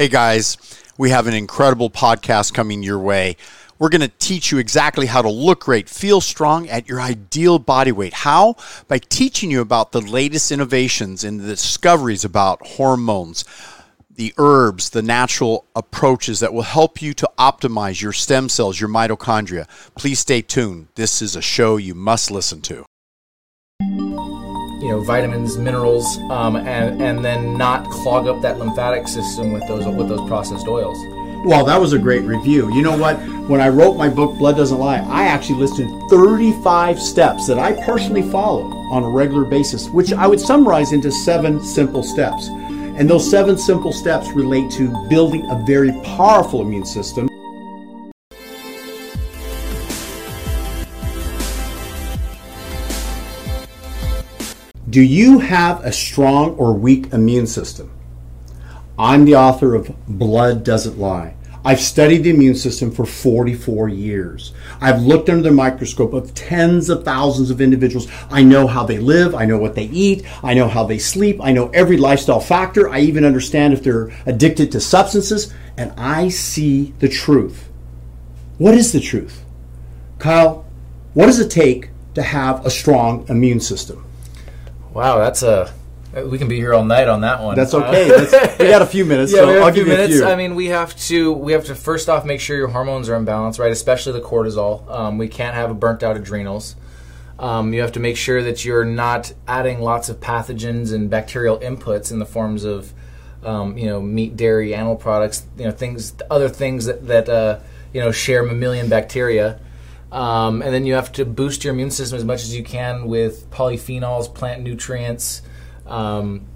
Hey guys, we have an incredible podcast coming your way. We're going to teach you exactly how to look great, feel strong at your ideal body weight. How? By teaching you about the latest innovations and the discoveries about hormones, the herbs, the natural approaches that will help you to optimize your stem cells, your mitochondria. Please stay tuned. This is a show you must listen to vitamins, minerals, um, and and then not clog up that lymphatic system with those with those processed oils. Well, that was a great review. You know what? When I wrote my book, Blood Doesn't Lie, I actually listed 35 steps that I personally follow on a regular basis, which I would summarize into seven simple steps. And those seven simple steps relate to building a very powerful immune system Do you have a strong or weak immune system? I'm the author of Blood Doesn't Lie. I've studied the immune system for 44 years. I've looked under the microscope of tens of thousands of individuals. I know how they live. I know what they eat. I know how they sleep. I know every lifestyle factor. I even understand if they're addicted to substances. And I see the truth. What is the truth? Kyle, what does it take to have a strong immune system? Wow, that's a we can be here all night on that one. That's okay. That's, we got a few minutes. yeah, so we have I'll a few give minutes. you a few. I mean, we have to we have to first off make sure your hormones are in balance, right? Especially the cortisol. Um, we can't have a burnt out adrenals. Um, you have to make sure that you're not adding lots of pathogens and bacterial inputs in the forms of, um, you know, meat, dairy, animal products. You know, things, other things that that uh, you know share mammalian bacteria. Um, and then you have to boost your immune system as much as you can with polyphenols, plant nutrients, um,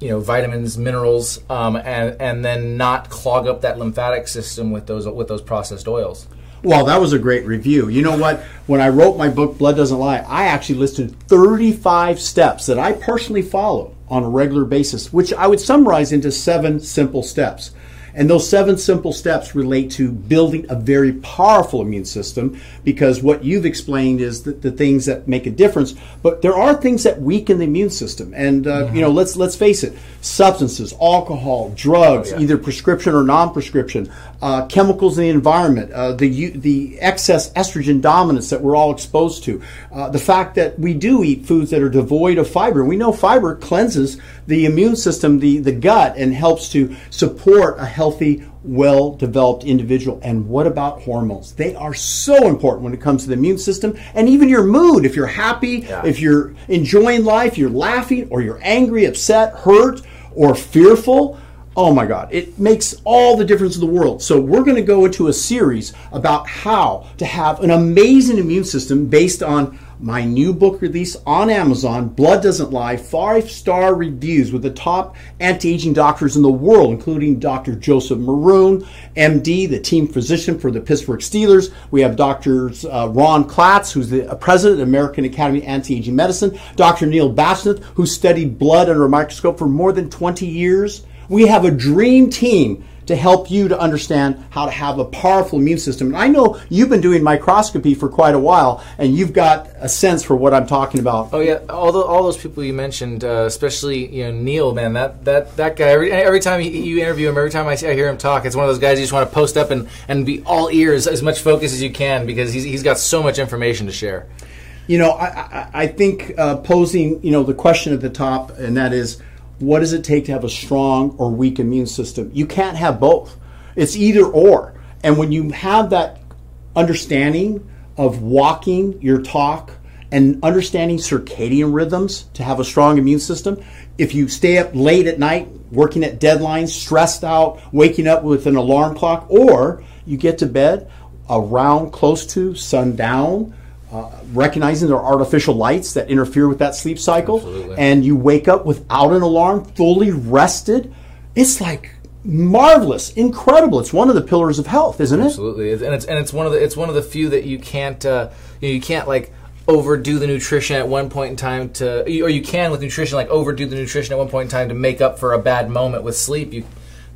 you know, vitamins, minerals, um, and and then not clog up that lymphatic system with those with those processed oils. Well, that was a great review. You know what? When I wrote my book, Blood Doesn't Lie, I actually listed 35 steps that I personally follow on a regular basis, which I would summarize into seven simple steps. And those seven simple steps relate to building a very powerful immune system because what you've explained is the, the things that make a difference. But there are things that weaken the immune system. And, uh, mm-hmm. you know, let's, let's face it substances, alcohol, drugs, oh, yeah. either prescription or non prescription, uh, chemicals in the environment, uh, the, the excess estrogen dominance that we're all exposed to, uh, the fact that we do eat foods that are devoid of fiber. We know fiber cleanses the immune system, the, the gut, and helps to support a healthy, well developed individual. And what about hormones? They are so important when it comes to the immune system and even your mood. If you're happy, yeah. if you're enjoying life, you're laughing, or you're angry, upset, hurt, or fearful. Oh my God, it makes all the difference in the world. So, we're going to go into a series about how to have an amazing immune system based on my new book release on Amazon, Blood Doesn't Lie, five star reviews with the top anti aging doctors in the world, including Dr. Joseph Maroon, MD, the team physician for the Pittsburgh Steelers. We have Drs. Uh, Ron Klatz, who's the president of American Academy of Anti Aging Medicine, Dr. Neil Bashnath, who studied blood under a microscope for more than 20 years. We have a dream team to help you to understand how to have a powerful immune system. And I know you've been doing microscopy for quite a while, and you've got a sense for what I'm talking about. Oh yeah, all the, all those people you mentioned, uh, especially you know Neil, man, that that that guy. Every, every time he, you interview him, every time I, I, hear him talk, it's one of those guys you just want to post up and and be all ears, as much focus as you can, because he's he's got so much information to share. You know, I, I, I think uh, posing, you know, the question at the top, and that is, what does it take to have a strong or weak immune system? You can't have both. It's either or. And when you have that understanding of walking your talk and understanding circadian rhythms to have a strong immune system, if you stay up late at night working at deadlines, stressed out, waking up with an alarm clock, or you get to bed around close to sundown, uh, recognizing there are artificial lights that interfere with that sleep cycle, Absolutely. and you wake up without an alarm, fully rested, it's like marvelous, incredible. It's one of the pillars of health, isn't Absolutely. it? Absolutely, and it's and it's one of the it's one of the few that you can't uh, you, know, you can't like overdo the nutrition at one point in time to or you can with nutrition like overdo the nutrition at one point in time to make up for a bad moment with sleep. You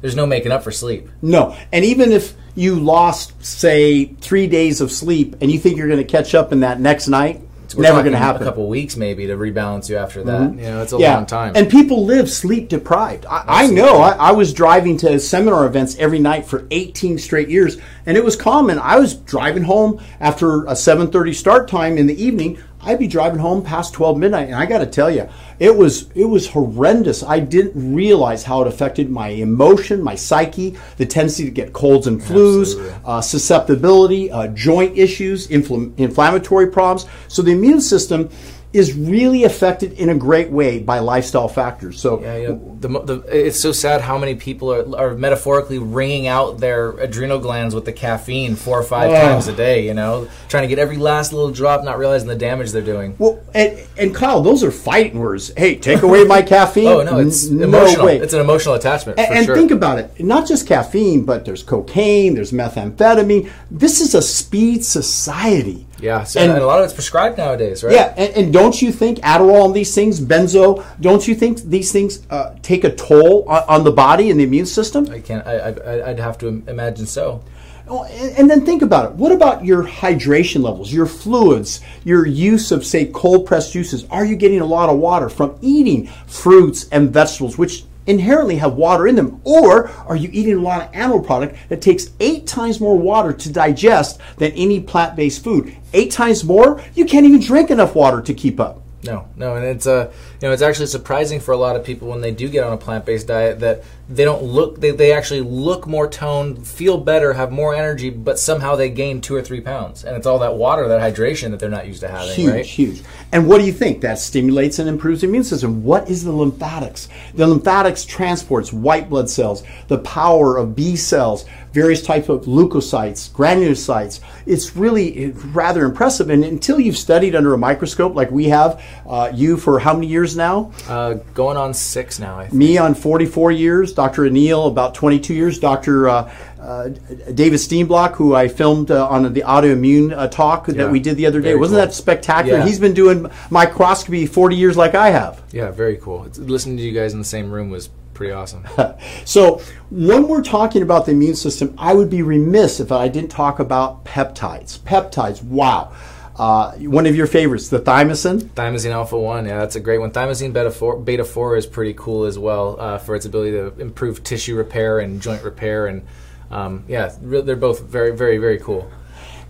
there's no making up for sleep. No. And even if you lost, say, three days of sleep and you think you're going to catch up in that next night, we're Never gonna happen. A couple weeks maybe to rebalance you after that. You know, it's a yeah. long time. And people live sleep deprived. I, I know. I, I was driving to seminar events every night for 18 straight years, and it was common. I was driving home after a 7:30 start time in the evening. I'd be driving home past 12 midnight, and I got to tell you, it was it was horrendous. I didn't realize how it affected my emotion, my psyche, the tendency to get colds and flus, uh, susceptibility, uh, joint issues, infl- inflammatory problems. So the immune system is really affected in a great way by lifestyle factors. So Yeah, yeah. The, the, it's so sad how many people are, are metaphorically wringing out their adrenal glands with the caffeine four or five Oh. times a day. You know, trying to get every last little drop, not realizing the damage they're doing. Well, and, and Kyle, those are fighting words. Hey, take away my caffeine. Oh no, it's N- emotional. way. It's an emotional attachment and, for and sure. think about it. Not just caffeine, but there's cocaine, there's methamphetamine. This is a speed society. Yeah, so, and- and, a lot of it's prescribed nowadays, right? Yeah, and, and don't you think Adderall and these things, benzo, don't you think these things uh, take a toll on, on the body and the immune system? I can't. I, I, I'd have to imagine so. Oh, and, and then think about it. What about your hydration levels, your fluids, your use of, say, cold pressed juices? Are you getting a lot of water from eating fruits and vegetables, which inherently have water in them? Or are you eating a lot of animal product that takes eight times more water to digest than any plant based food? Eight times more? You can't even drink enough water to keep up. No, no, and it's uh, you know, it's actually surprising for a lot of people when they do get on a plant-based diet that they don't look, they, they actually look more toned, feel better, have more energy, but somehow they gain two or three pounds, and it's all that water, that hydration that they're not used to having, Huge, right? huge. And what do you think? That stimulates and improves the immune system. What is the lymphatics? The lymphatics transports white blood cells, the power of B cells, various types of leukocytes, granulocytes. It's really rather impressive. And until you've studied under a microscope like we have, uh, you for how many years now? Uh, going on six now, I think. Me on 44 years, Dr. Anil about 22 years, Dr. Uh, uh, David Steenblock, who I filmed uh, on the autoimmune uh, talk Yeah, that we did the other day. very Wasn't cool. that spectacular? Yeah. He's been doing microscopy 40 years like I have. Yeah, very cool. It's, listening to you guys in the same room was pretty awesome. So, when we're talking about the immune system, I would be remiss if I didn't talk about peptides. Peptides, wow. Uh, one of your favorites, the thymosin. Thymosin alpha one, yeah, that's a great one. Thymosin beta four, beta four is pretty cool as well uh, for its ability to improve tissue repair and joint repair, and um, yeah, they're both very, very, very cool.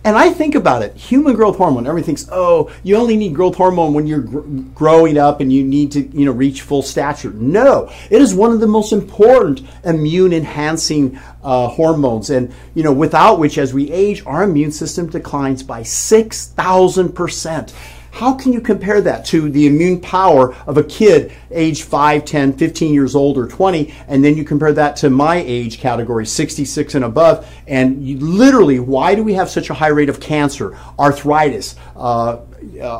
And I think about it, human growth hormone. Everyone thinks, oh, you only need growth hormone when you're gr- growing up and you need to, you know, reach full stature. No, it is one of the most important immune enhancing uh, hormones, and you know, without which, as we age, our immune system declines by six thousand percent. How can you compare that to the immune power of a kid age 5, 10, 15 years old or 20 and then you compare that to my age category 66 and above and you literally why do we have such a high rate of cancer, arthritis, uh,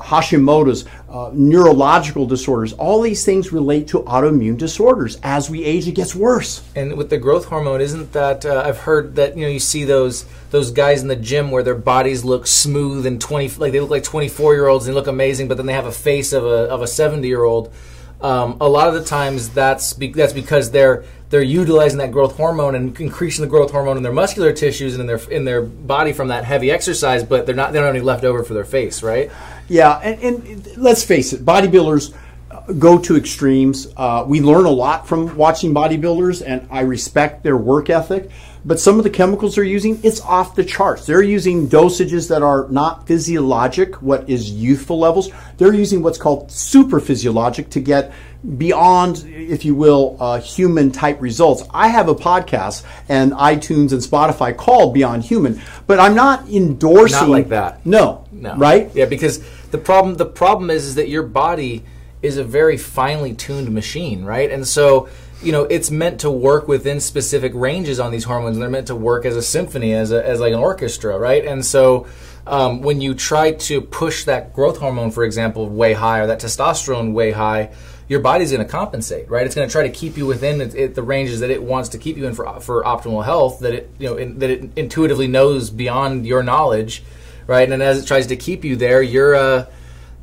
Hashimoto's, uh, neurological disorders. All these things relate to autoimmune disorders. As we age, it gets worse. And with the growth hormone, isn't that uh, I've heard that you know you see those those guys in the gym where their bodies look smooth and twenty like they look like twenty four year olds and they look amazing, but then they have a face of a of a seventy year old. Um, a lot of the times that's be- that's because they're they're utilizing that growth hormone and increasing the growth hormone in their muscular tissues and in their in their body from that heavy exercise, but they're not they don't have any left over for their face, right? Yeah, and, and let's face it, bodybuilders uh, go to extremes. Uh, we learn a lot from watching bodybuilders, and I respect their work ethic. But some of the chemicals they're using, it's off the charts. They're using dosages that are not physiologic, what is youthful levels. They're using what's called super physiologic to get beyond, if you will, uh, human type results. I have a podcast and iTunes and Spotify called Beyond Human, but I'm not endorsing. Not like that. No. No. Right? Yeah, because the problem the problem is is that your body is a very finely tuned machine, right? And so you know it's meant to work within specific ranges on these hormones and they're meant to work as a symphony as, a, as like an orchestra right and so um, when you try to push that growth hormone for example way high or that testosterone way high your body's going to compensate right it's going to try to keep you within it, it, the ranges that it wants to keep you in for, for optimal health that it you know in, that it intuitively knows beyond your knowledge right and as it tries to keep you there you're uh,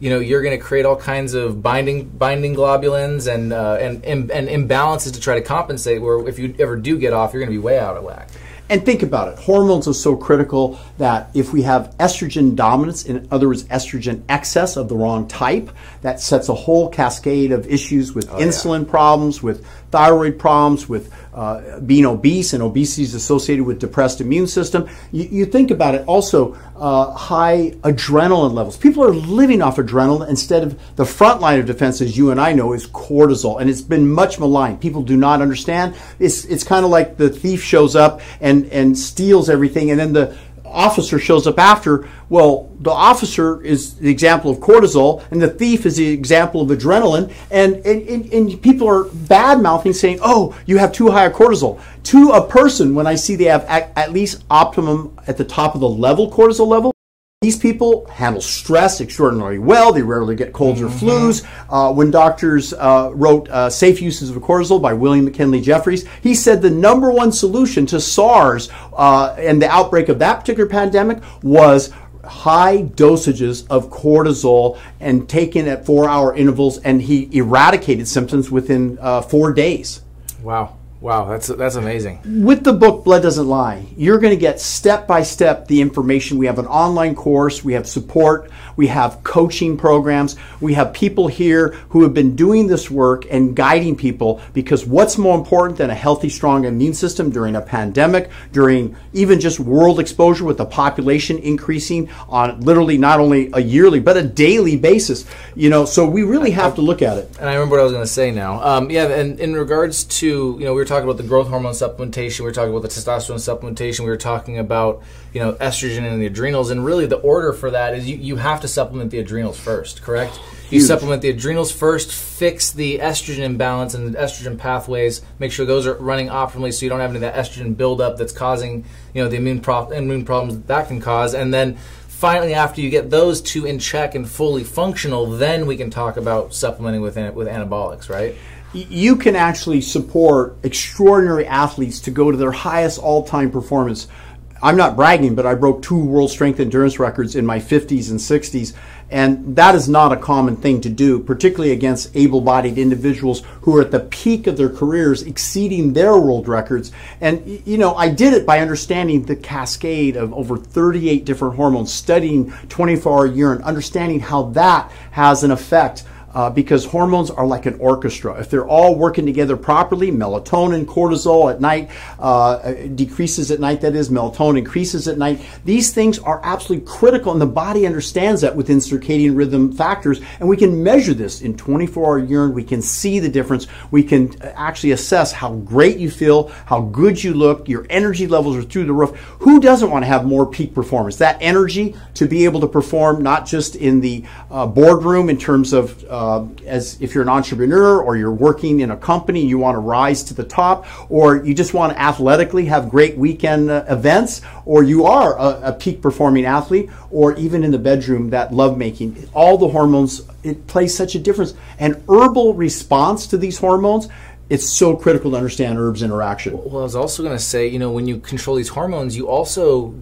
you know you're going to create all kinds of binding binding globulins and uh, and, and and imbalances to try to compensate. Where if you ever do get off, you're going to be way out of whack. And think about it. Hormones are so critical that if we have estrogen dominance, in other words, estrogen excess of the wrong type, that sets a whole cascade of issues with insulin problems, with thyroid problems, with uh, being obese, and obesity is associated with depressed immune system. You, you think about it also, uh, high adrenaline levels. People are living off adrenaline instead of the front line of defense, as you and I know, is cortisol, and it's been much maligned. People do not understand. It's it's kind of like the thief shows up and and steals everything, and then the officer shows up after, well, the officer is the example of cortisol, and the thief is the example of adrenaline, and, and, and, and people are bad mouthing saying, oh, you have too high a cortisol. To a person, when I see they have at, at least optimum at the top of the level cortisol level, these people handle stress extraordinarily well. They rarely get colds or flus. Uh, when doctors uh, wrote uh, Safe Uses of Cortisol by William McKinley Jefferies, he said the number one solution to SARS uh, and the outbreak of that particular pandemic was high dosages of cortisol and taken at four hour intervals, and he eradicated symptoms within uh, four days. Wow. Wow, that's that's amazing. With the book Blood Doesn't Lie, you're going to get step by step the information. We have an online course, we have support, we have coaching programs, we have people here who have been doing this work and guiding people because what's more important than a healthy, strong immune system during a pandemic, during even just world exposure with the population increasing on literally not only a yearly but a daily basis? You know, so we really have to look at it. And I remember what I was going to say now. Um, yeah, and in regards to you know we were talking about the growth hormone supplementation, we were talking about the testosterone supplementation, we were talking about you know estrogen and the adrenals, and really the order for that is you, you have to supplement the adrenals first, correct? You supplement the adrenals first, fix the estrogen imbalance and the estrogen pathways, make sure those are running optimally, so you don't have any of that estrogen buildup that's causing you know the immune pro- immune problems that, that can cause, and then finally after you get those two in check and fully functional, then we can talk about supplementing with with anabolics, right? You can actually support extraordinary athletes to go to their highest all-time performance. I'm not bragging, but I broke two world strength endurance records in my 50s and 60s, and that is not a common thing to do, particularly against able-bodied individuals who are at the peak of their careers, exceeding their world records. And you know, I did it by understanding the cascade of over 38 different hormones, studying 24-hour urine, understanding how that has an effect uh, because hormones are like an orchestra. If they're all working together properly, melatonin, cortisol at night uh, decreases at night, that is, melatonin increases at night. These things are absolutely critical, and the body understands that within circadian rhythm factors, and we can measure this in 24 hour urine. We can see the difference. We can actually assess how great you feel, how good you look, your energy levels are through the roof. Who doesn't want to have more peak performance? That energy to be able to perform not just in the uh, boardroom in terms of uh, as if you're an entrepreneur or you're working in a company, you want to rise to the top, or you just want to athletically have great weekend uh, events, or you are a, a peak performing athlete, or even in the bedroom, that lovemaking. All the hormones, it plays such a difference. And herbal response to these hormones, it's so critical to understand herbs interaction. Well, I was also going to say, you know, when you control these hormones, you also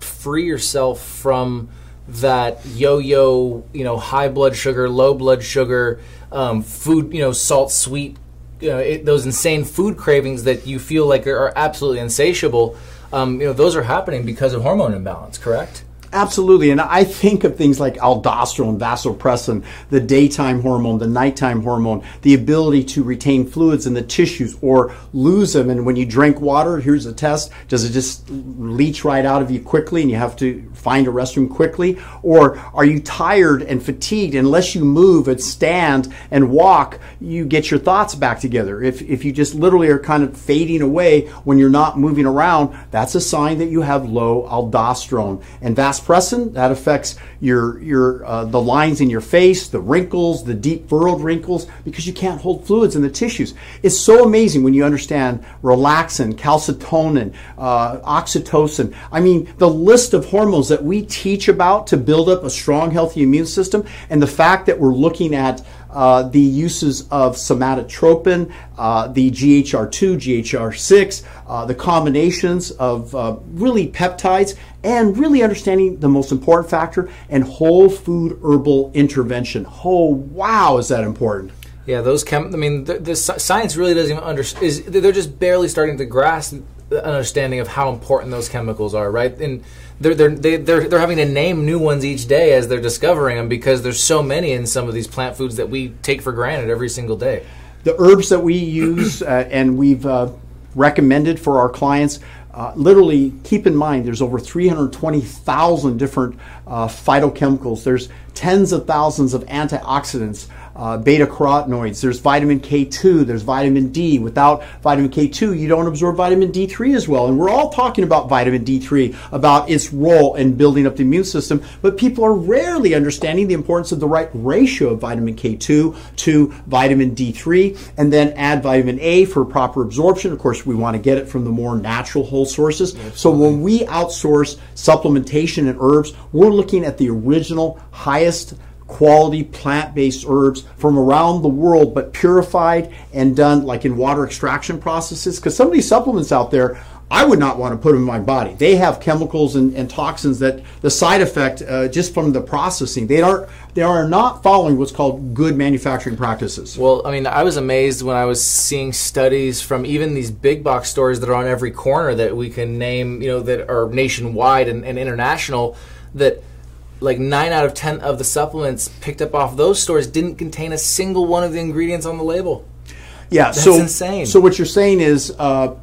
free yourself from that yo-yo, you know, high blood sugar, low blood sugar, um, food, you know, salt, sweet, you know, it, those insane food cravings that you feel like are, absolutely insatiable. Um, you know, those are happening because of hormone imbalance, correct? Absolutely, and I think of things like aldosterone, vasopressin, the daytime hormone, the nighttime hormone, the ability to retain fluids in the tissues or lose them. And when you drink water, here's a test: does it just leach right out of you quickly, and you have to find a restroom quickly, or are you tired and fatigued? Unless you move and stand and walk, you get your thoughts back together. If if you just literally are kind of fading away when you're not moving around, that's a sign that you have low aldosterone and vas vasopressin that affects your your uh, the lines in your face, the wrinkles, the deep furrowed wrinkles, because you can't hold fluids in the tissues. It's so amazing when you understand relaxin, calcitonin, uh, oxytocin. I mean, the list of hormones that we teach about to build up a strong, healthy immune system, and the fact that we're looking at uh, the uses of somatotropin, uh, the GHR2, GHR6, uh, the combinations of uh, really peptides, and really understanding the most important factor and whole food herbal intervention. Oh, wow, is that important? Yeah, those chem. I mean, the, the science really doesn't even understand. Is they're just barely starting to grasp the understanding of how important those chemicals are, right? And they're they're they, they're they're having to name new ones each day as they're discovering them because there's so many in some of these plant foods that we take for granted every single day. The herbs that we use uh, and we've uh, recommended for our clients. Uh, literally, keep in mind there's over 320,000 different uh, phytochemicals. There's tens of thousands of antioxidants uh, beta carotenoids, there's vitamin K2, there's vitamin D. Without vitamin K2, you don't absorb vitamin D3 as well. And we're all talking about vitamin D3, about its role in building up the immune system, but people are rarely understanding the importance of the right ratio of vitamin K2 to vitamin D3, and then add vitamin A for proper absorption. Of course, we want to get it from the more natural whole sources. So when we outsource supplementation and herbs, we're looking at the original highest quality plant based herbs from around the world, but purified and done like in water extraction processes. Because some of these supplements out there, I would not want to put them in my body. They have chemicals and, and toxins that the side effect uh, just from the processing. They are they are not following what's called good manufacturing practices. Well, I mean, I was amazed when I was seeing studies from even these big box stores that are on every corner that we can name, you know, that are nationwide and, and international. That like nine out of ten of the supplements picked up off those stores didn't contain a single one of the ingredients on the label. Yeah, That's so insane. So what you're saying is uh,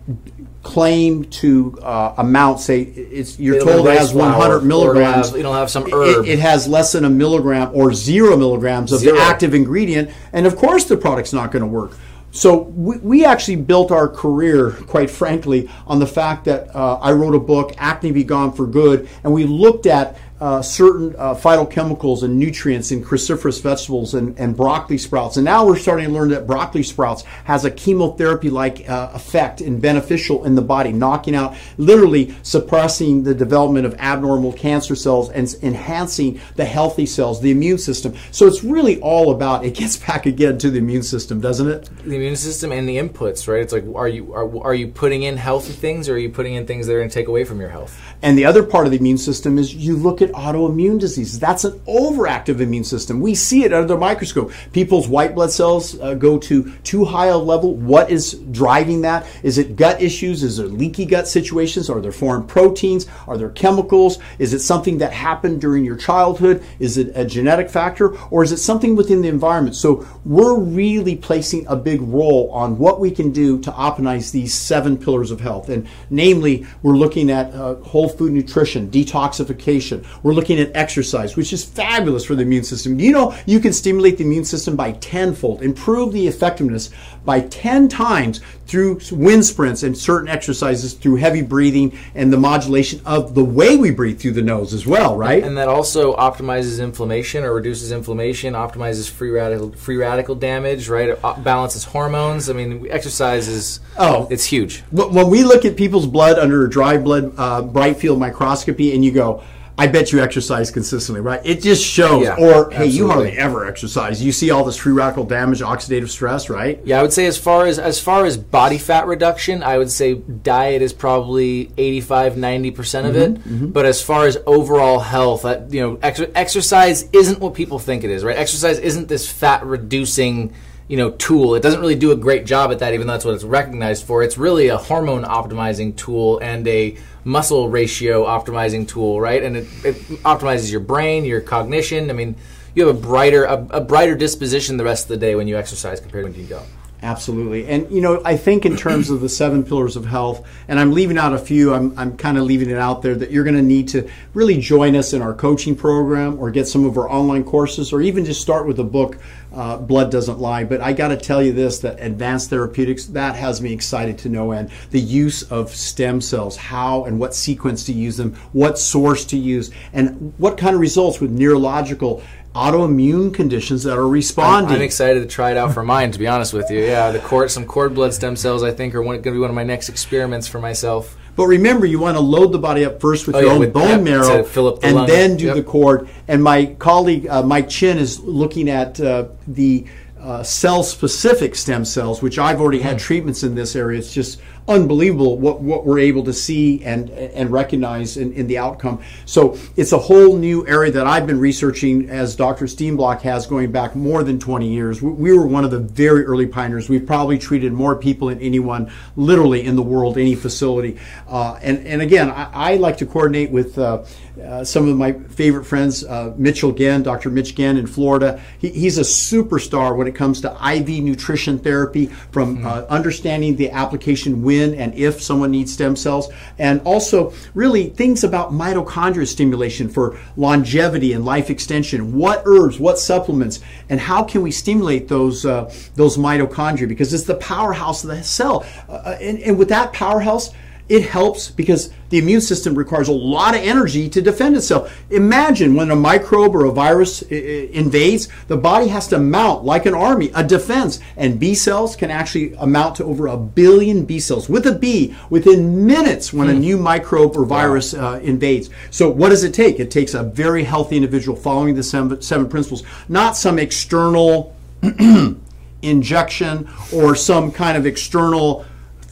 claim to uh, amount. Say it's you're It'll told it has 100 milligrams. have- it'll have some herb. It, it has less than a milligram or zero milligrams of Zero. the active ingredient, and of course the product's not going to work. So we, we actually built our career, quite frankly, on the fact that uh, I wrote a book, Acne Be Gone for Good, and we looked at uh, certain uh, phytochemicals and nutrients in cruciferous vegetables and, and broccoli sprouts. And now we're starting to learn that broccoli sprouts has a chemotherapy like uh, effect and beneficial in the body, knocking out, literally suppressing the development of abnormal cancer cells and enhancing the healthy cells, the immune system. So it's really all about, it gets back again to the immune system, doesn't it? the immune system and the inputs, right? It's like, are you are, are you putting in healthy things, or are you putting in things that are going to take away from your health? And the other part of the immune system is you look at autoimmune diseases. That's an overactive immune system. We see it under the microscope. People's white blood cells uh, go to too high a level. What is driving that? Is it gut issues? Is there leaky gut situations? Are there foreign proteins? Are there chemicals? Is it something that happened during your childhood? Is it a genetic factor? Or is it something within the environment? So we're really placing a big role on what we can do to optimize these seven pillars of health. And namely, we're looking at uh, whole food nutrition, detoxification. We're looking at exercise, which is fabulous for the immune system. You know, you can stimulate the immune system by tenfold, improve the effectiveness by 10 times through wind sprints and certain exercises through heavy breathing and the modulation of the way we breathe through the nose as well, right? And that also optimizes inflammation or reduces inflammation, optimizes free radical free radical damage, right? It balances hormones. I mean, exercise is Oh. it's huge. When we look at people's blood under a dry blood uh, bright field microscopy and you go i bet you exercise consistently right? It just shows. Yeah, or hey you hardly ever exercise. You see all this free radical damage oxidative stress right? Yeah, I would say as far as as far as body fat reduction, I would say diet is probably 85 90% of it. But as far as overall health, uh, you know, ex- exercise isn't what people think it is, right? Exercise isn't this fat reducing, you know, tool. It doesn't really do a great job at that even though that's what it's recognized for. It's really a hormone optimizing tool and a muscle ratio optimizing tool, right? And it, it optimizes your brain, your cognition. I mean, you have a brighter a, a brighter disposition the rest of the day when you exercise compared to when you don't. Absolutely. And, you know, I think in terms of the seven pillars of health, and I'm leaving out a few, I'm, I'm kind of leaving it out there that you're going to need to really join us in our coaching program or get some of our online courses or even just start with a book, uh, Blood Doesn't Lie. But I got to tell you this that advanced therapeutics, that has me excited to no end. The use of stem cells, how and what sequence to use them, what source to use, and what kind of results with neurological autoimmune conditions that are responding. I'm excited to try it out for mine. To be honest with you, yeah, the cord, some cord blood stem cells, I think, are going to be one of my next experiments for myself. But remember, you want to load the body up first with Oh, your yeah, own with- bone yep, marrow, the and then do Yep. the cord. And my colleague uh, Mike Chin is looking at uh, the uh, cell-specific stem cells, which I've already had treatments in this area. It's just unbelievable what, what we're able to see and and recognize in, in the outcome. So it's a whole new area that I've been researching as Dr. Steenblock has going back more than 20 years. We, we were one of the very early pioneers. We've probably treated more people than anyone literally in the world, any facility. Uh, and, and again, I, I, like to coordinate with uh, uh, some of my favorite friends, uh, Mitchell Ghen, Dr. Mitch Ghen in Florida. He, he's a superstar when it comes to IV nutrition therapy, from mm-hmm. understanding the application when and if someone needs stem cells, and also really things about mitochondria stimulation for longevity and life extension. What herbs, what supplements, and how can we stimulate those uh, those mitochondria? Because it's the powerhouse of the cell, uh, and, and with that powerhouse it helps because the immune system requires a lot of energy to defend itself. Imagine when a microbe or a virus invades, the body has to mount, like an army, a defense. And B cells can actually amount to over a billion B cells with a B within minutes when hmm. a new microbe or virus uh, invades. So, what does it take? It takes a very healthy individual following the seven, seven principles, not some external injection or some kind of external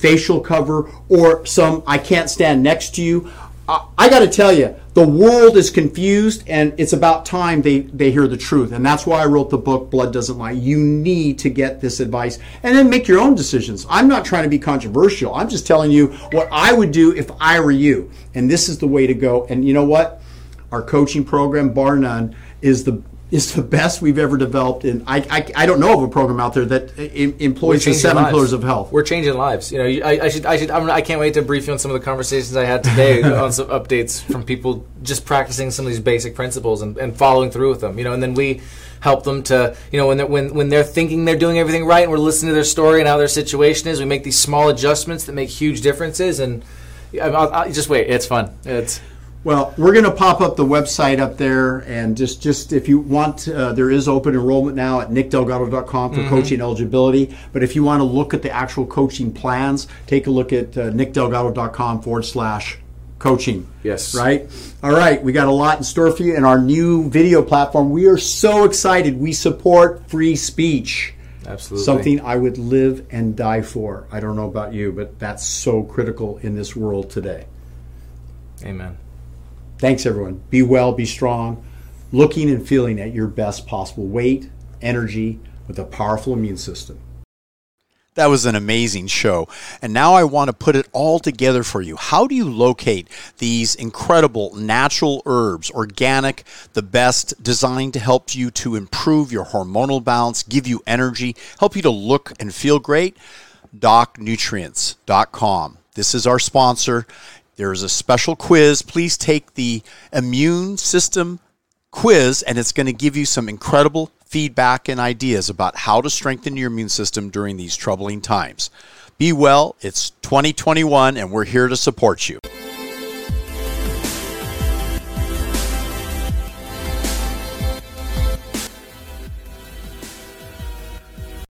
facial cover or some I can't stand next to you. I, I got to tell you, the world is confused, and it's about time they, they hear the truth. And that's why I wrote the book, Blood Doesn't Lie. You need to get this advice and then make your own decisions. I'm not trying to be controversial. I'm just telling you what I would do if I were you. And this is the way to go. And you know what? Our coaching program, bar none, is the is the best we've ever developed. And I, I, I don't know of a program out there that employs the seven lives. pillars of health. We're changing lives. You know, I, I should, I should, I'm, I can not wait to brief you on some of the conversations I had today on some updates from people just practicing some of these basic principles and, and following through with them. You know, and then we help them to, you know, when they're, when when they're thinking they're doing everything right, and we're listening to their story and how their situation is, we make these small adjustments that make huge differences. And I'll, I'll, just wait. It's fun. It's well, we're going to pop up the website up there, and just just if you want, uh, there is open enrollment now at nickdelgado.com for mm-hmm. coaching eligibility. But if you want to look at the actual coaching plans, take a look at uh, nickdelgado.com forward slash coaching. Yes. Right? All right, we got a lot in store for you in our new video platform. We are so excited. We support free speech. Absolutely. Something I would live and die for. I don't know about you, but that's so critical in this world today. Amen. Thanks, everyone. Be well, be strong, looking and feeling at your best possible weight, energy, with a powerful immune system. That was an amazing show. And now I want to put it all together for you. How do you locate these incredible natural herbs, organic, the best, designed to help you to improve your hormonal balance, give you energy, help you to look and feel great? DocNutrients.com. This is our sponsor. There's a special quiz. Please take the immune system quiz, and it's going to give you some incredible feedback and ideas about how to strengthen your immune system during these troubling times. Be well, it's 2021, and we're here to support you.